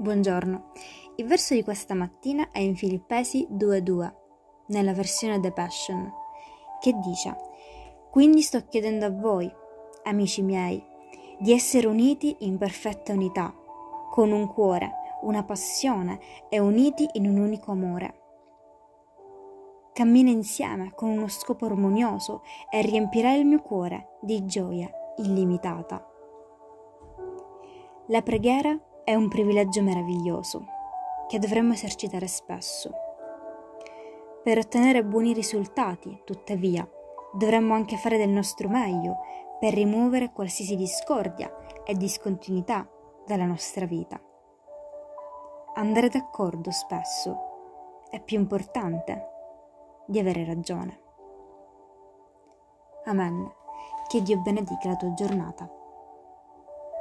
Buongiorno. Il verso di questa mattina è in Filippesi 2.2, nella versione The Passion, che dice Quindi sto chiedendo a voi, amici miei, di essere uniti in perfetta unità, con un cuore, una passione e uniti in un unico amore. Cammina insieme con uno scopo armonioso e riempirà il mio cuore di gioia illimitata. La preghiera è un privilegio meraviglioso che dovremmo esercitare spesso. Per ottenere buoni risultati, tuttavia, dovremmo anche fare del nostro meglio per rimuovere qualsiasi discordia e discontinuità dalla nostra vita. Andare d'accordo spesso è più importante di avere ragione. Amen. Che Dio benedica la tua giornata.